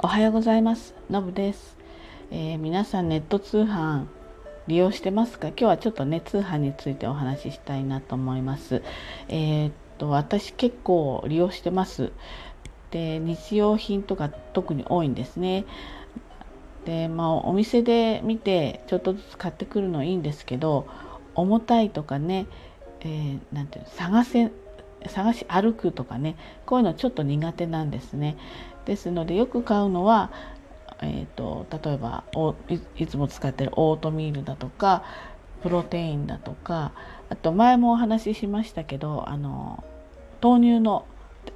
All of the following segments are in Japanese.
おはようございます。のぶです、えー、皆さんネット通販利用してますか？今日はちょっとね通販についてお話ししたいなと思います。えー、っと私結構利用してます。で日用品とか特に多いんですね。でまあお店で見てちょっとずつ買ってくるのいいんですけど重たいとかね、えー、ていうの探せ探し歩くとかねこういうのちょっと苦手なんですね。ですのでよく買うのは、えーと、例えばいつも使ってるオートミールだとかプロテインだとかあと前もお話ししましたけどあの豆乳の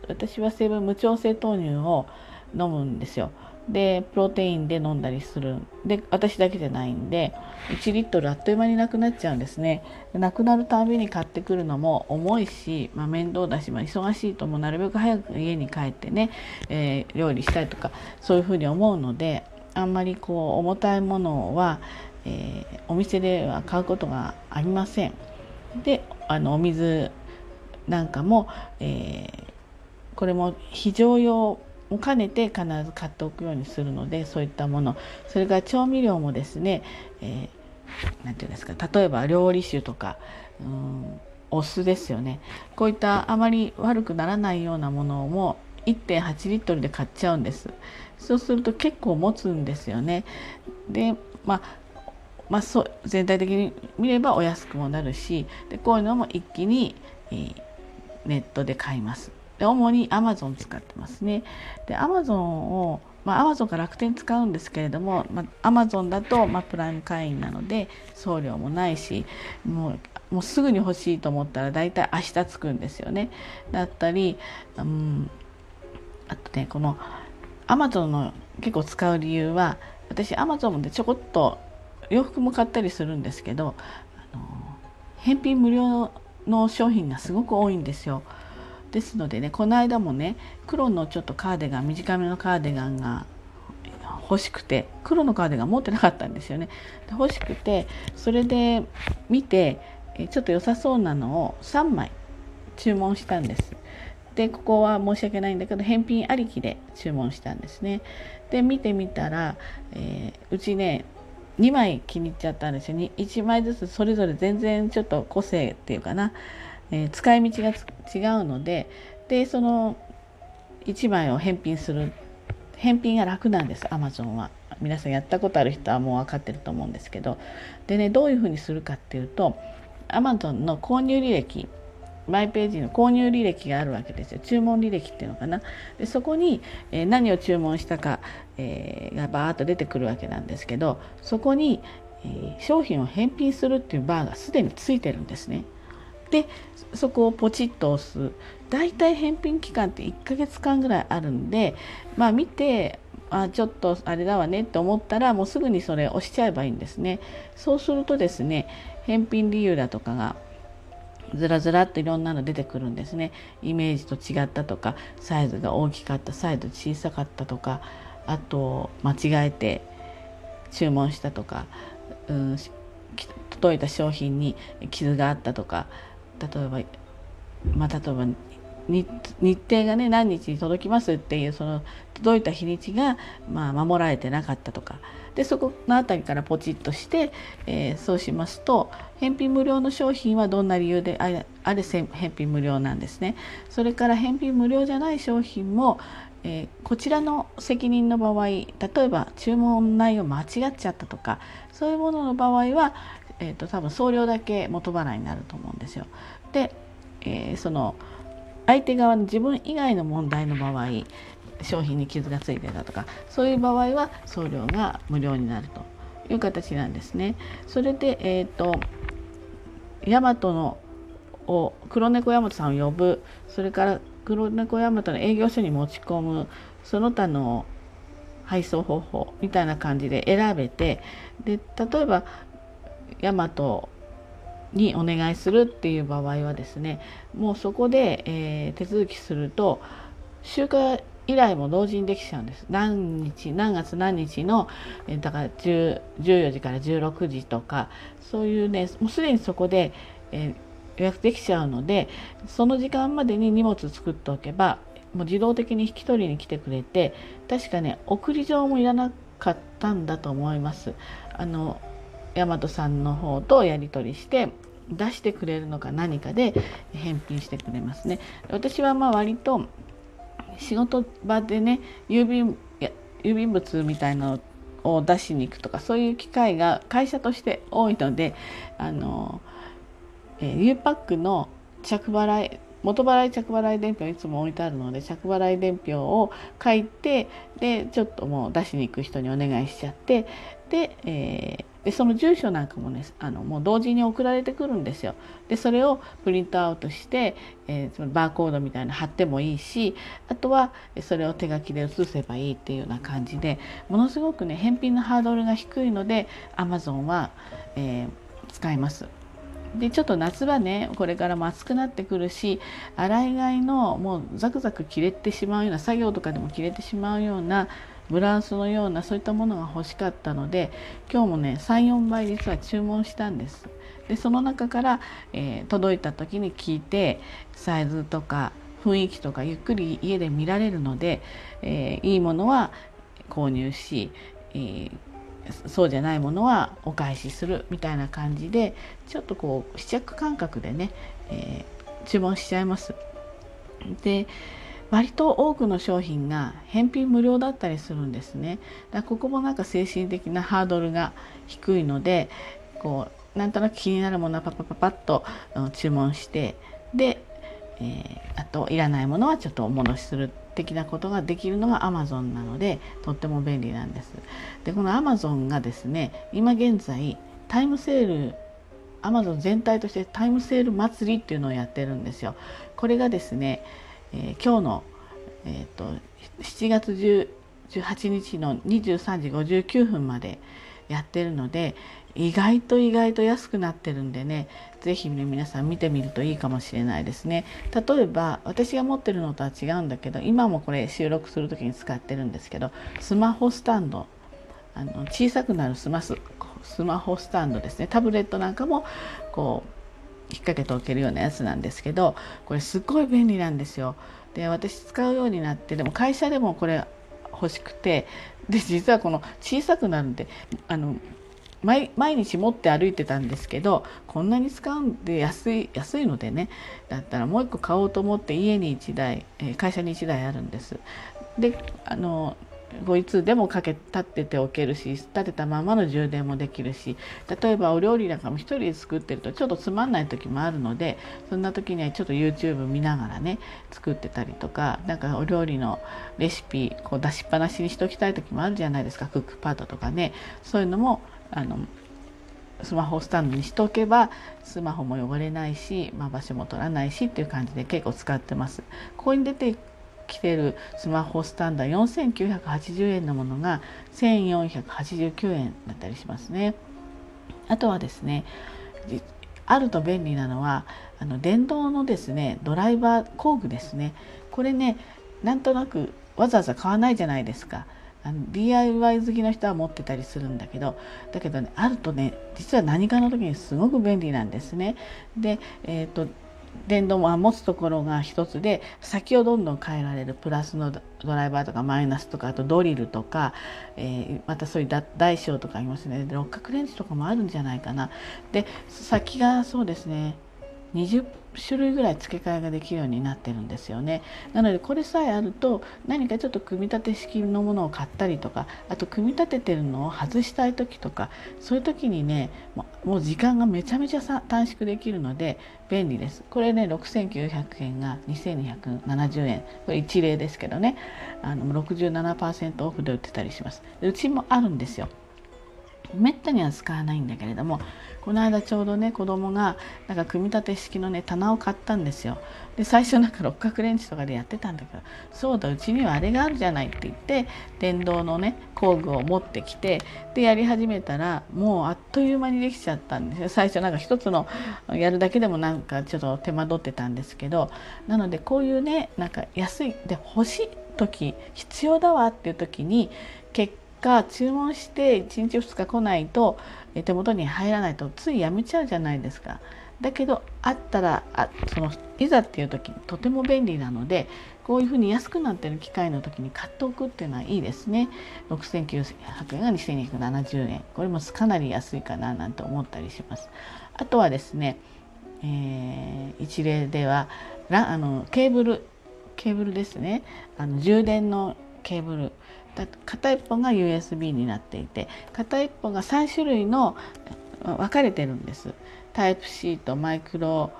私は成分無調整豆乳を飲むんですよ。でプロテインで飲んだりする。で私だけじゃないんで1リットルあっという間になくなっちゃうんですね。なくなるたびに買ってくるのも重いし、まあ、面倒だし、まあ、忙しいともなるべく早く家に帰ってね、えー、料理したいとかそういうふうに思うのであんまりこう重たいものは、えー、お店では買うことがありません。であのお水なんかも、えー、これも非常用も兼ねて必ず買っておくようにするのでそういったもの。それから調味料もですね何、えー、て言うんですか例えば料理酒とかうんお酢ですよね。こういったあまり悪くならないようなものも1.8リットルで買っちゃうんです。そうすると結構持つんですよね。でまあまあ、そう全体的に見ればお安くもなるしでこういうのも一気に、えー、ネットで買います。で主に Amazon 使ってますね。で Amazon をまあ、Amazon か楽天使うんですけれども、まあ、Amazon だと、まあ、プライム会員なので送料もないしもうもうすぐに欲しいと思ったら大体明日着くんですよね。だったり、うん、あとねこの Amazon の結構使う理由は私 Amazon でちょこっと洋服も買ったりするんですけどあの返品無料の商品がすごく多いんですよ。ですのでねこの間もね黒のちょっとカーデガン短めのカーデガンが欲しくて黒のカーデガン持ってなかったんですよね。で欲しくてそれで見てちょっと良さそうなのを3枚注文したんです。でここは申し訳ないんだけど返品ありきで注文したんですね。で見てみたら、えー、うちね2枚気に入っちゃったんですよね1枚ずつそれぞれ全然ちょっと個性っていうかなえー、使い道が違うのででその1枚を返品する返品が楽なんです Amazon は。皆さんやったことある人はもう分かってると思うんですけどでねどういうふうにするかっていうと Amazon の購入履歴マイページの購入履歴があるわけですよ注文履歴っていうのかなでそこに、えー、何を注文したか、えー、がバーッと出てくるわけなんですけどそこに、えー、商品を返品するっていうバーがすでについてるんですね。でそこをポチッと押す。だいい返品期間って1ヶ月間ぐらいあるんでまあ見てあちょっとあれだわねって思ったらもうすぐにそれ押しちゃえばいいんですね。そうするとですね返品理由だとかがずらずらっといろんなの出てくるんですね。イメージと違ったとかサイズが大きかったサイズ小さかったとかあと間違えて注文したとか、うん、届いた商品に傷があったとか例えばまあ例えば日程がね何日に届きますっていうその届いた日にちが、まあ、守られてなかったとかでそこの辺りからポチッとして、えー、そうしますと返品無料の商品はどんな理由であれあれ返品無料なんですね。それから返品無料じゃない商品も、えー、こちらの責任の場合例えば注文内容間違っちゃったとかそういうものの場合は、えーと、多分送料だけ元払いになると思うんですよ。で、えー、その相手側の自分以外の問題の場合商品に傷がついてたとかそういう場合は送料が無料になるという形なんですね。それで、えーと、ヤマトのを黒猫ヤマトさんを呼ぶそれから黒猫ヤマトの営業所に持ち込むその他の配送方法みたいな感じで選べてで例えばヤマトにお願いするっていう場合はですねもうそこで、えー、手続きすると集荷依頼も同時にできちゃうんです。何日何月何日の、え、だから14時から16時とかそういうねもうすでにそこで、えー、予約できちゃうのでその時間までに荷物作っておけばもう自動的に引き取りに来てくれて確かね送り状もいらなかったんだと思います。あの大和さんの方とやり取りして出してくれるのか何かで返品してくれますね。私はまあ割と仕事場でね郵便郵便物みたいなのを出しに行くとかそういう機会が会社として多いのであの、えー、U パックの着払い元払い着払い伝票いつも置いてあるので着払い伝票を書いてでちょっともう出しに行く人にお願いしちゃってで,、えーでその住所なんかもねあのもう同時に送られてくるんですよ。でそれをプリントアウトして、えー、そのバーコードみたいな貼ってもいいしあとはそれを手書きで写せばいいっていうような感じでものすごくね返品のハードルが低いので Amazon は、えー、使います。でちょっと夏場ねこれからも暑くなってくるし洗い替えのもうザクザク切れてしまうような作業とかでも切れてしまうようなブラウスのようなそういったものが欲しかったので今日もね34倍実は注文したんです。でその中から、えー、届いた時に聞いてサイズとか雰囲気とかゆっくり家で見られるので、えー、いいものは購入し、えー、そうじゃないものはお返しするみたいな感じでちょっとこう試着感覚でね、え、注文しちゃいます。で割と多くの商品が返品無料だったりするんですね。だここもなんか精神的なハードルが低いのでこうなんとなく気になるものはパパパパッと注文してで、えー、あといらないものはちょっとお戻しする的なことができるのが Amazon なのでとっても便利なんです。でこの Amazon がですね今現在タイムセールアマゾン全体としてタイムセール祭りっていうのをやってるんですよ。これがですねえー、今日の、えーと、7月18日の23時59分までやってるので意外と意外と安くなってるんでね是非ね皆さん見てみるといいかもしれないですね。例えば私が持ってるのとは違うんだけど今もこれ収録する時に使ってるんですけどスマホスタンドあの小さくなるスマススマホスタンドですね。タブレットなんかもこう引っ掛けておけるようなやつなんですけどこれすっごい便利なんですよ。で私使うようになってでも会社でもこれ欲しくてで実はこの小さくなるんであの毎日持って歩いてたんですけどこんなに使うんで安い安いのでねだったらもう一個買おうと思って家に1台会社に1台あるんです。であのこいつでもかけ立ってておけるし立てたままの充電もできるし例えばお料理なんかも一人で作ってるとちょっとつまんない時もあるのでそんな時にはちょっと YouTube 見ながらね作ってたりとかなんかお料理のレシピこう出しっぱなしにしておきたい時もあるじゃないですかクックパッドとかねそういうのもあのスマホスタンドにしておけばスマホも汚れないし、まあ、場所も取らないしっていう感じで結構使ってます。ここに出て来てるスマホスタンダー4980円のものが1489円だったりしますね。あとはですねあると便利なのはあの電動のですねドライバー工具ですねこれねなんとなくわざわざ買わないじゃないですか。あの DIY 好きの人は持ってたりするんだけどだけどねあるとね実は何かの時にすごく便利なんですね。で、えーと電動は持つところが一つで先をどんどん変えられるプラスのドライバーとかマイナスとかあとドリルとか、えー、またそういう大小とかありますね。六角レンチとかもあるんじゃないかな。で先がそうですね。20種類ぐらい付け替えができるようになってるんですよね。なのでこれさえあると何かちょっと組み立て式のものを買ったりとかあと組み立ててるのを外したい時とかそういう時にねもう時間がめちゃめちゃ短縮できるので便利です。これね6900円が2270円これ一例ですけどねあの67%オフで売ってたりします。うちもあるんですよ。めったには使わないんだけれどもこの間ちょうどね子供がなんか組み立て式のね棚を買ったんですよ。で最初なんか六角レンチとかでやってたんだけどそうだうちにはあれがあるじゃないって言って電動のね工具を持ってきてでやり始めたらもうあっという間にできちゃったんですよ。最初なんか一つのやるだけでもなんかちょっと手間取ってたんですけどなのでこういうねなんか安いで欲しい時必要だわっていう時に結果注文して1日2日来ないと手元に入らないとついやめちゃうじゃないですか。だけどあったらあそのいざっていう時にとても便利なのでこういうふうに安くなってる機械の時に買っておくっていうのはいいですね。6900円が2270円。これもかなり安いかななんて思ったりします。あとはですね、えー、一例ではあのケーブルケーブルですね。あの充電のケーブル。片一方が USB になっていて片一方が3種類の分かれてるんです。タイプ C とマイクロ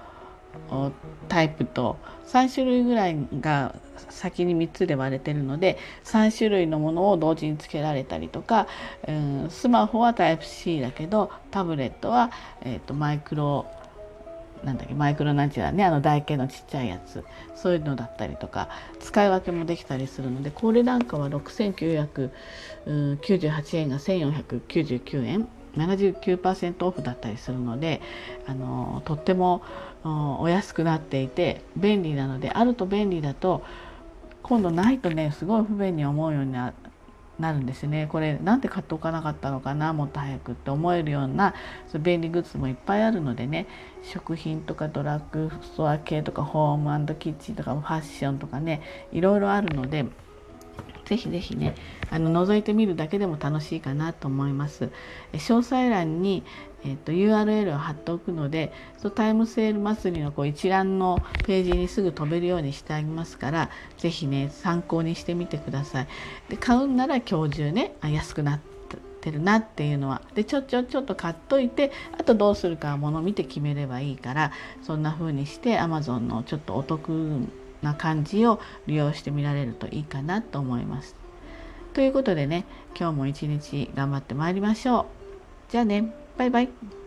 タイプと3種類ぐらいが先に3つで割れてるので3種類のものを同時につけられたりとか、うん、スマホはタイプ C だけどタブレットは、えーと、マイクロなんだっけマイクロなんちゅうねあの台形のちっちゃいやつ。そういうのだったりとか使い分けもできたりするのでこれなんかは6998円が1499円。79%オフだったりするのであのとってもお安くなっていて便利なのであると便利だと今度ないとねすごい不便に思うようにななるんですねこれなんで買っておかなかったのかなもっと早くって思えるようなそ便利グッズもいっぱいあるのでね食品とかドラッグストア系とかホームキッチンとかファッションとかねいろいろあるので是非是非ねあの覗いてみるだけでも楽しいかなと思います。詳細欄にえっと、URL を貼っておくのでそタイムセール祭りのこう一覧のページにすぐ飛べるようにしてあげますから是非ね参考にしてみてください。で買うんなら今日中ね安くなってるなっていうのはでちょちょちょっと買っといてあとどうするかはもの見て決めればいいからそんな風にして Amazon のちょっとお得な感じを利用してみられるといいかなと思います。ということでね今日も一日頑張ってまいりましょう。じゃあねバイバイ。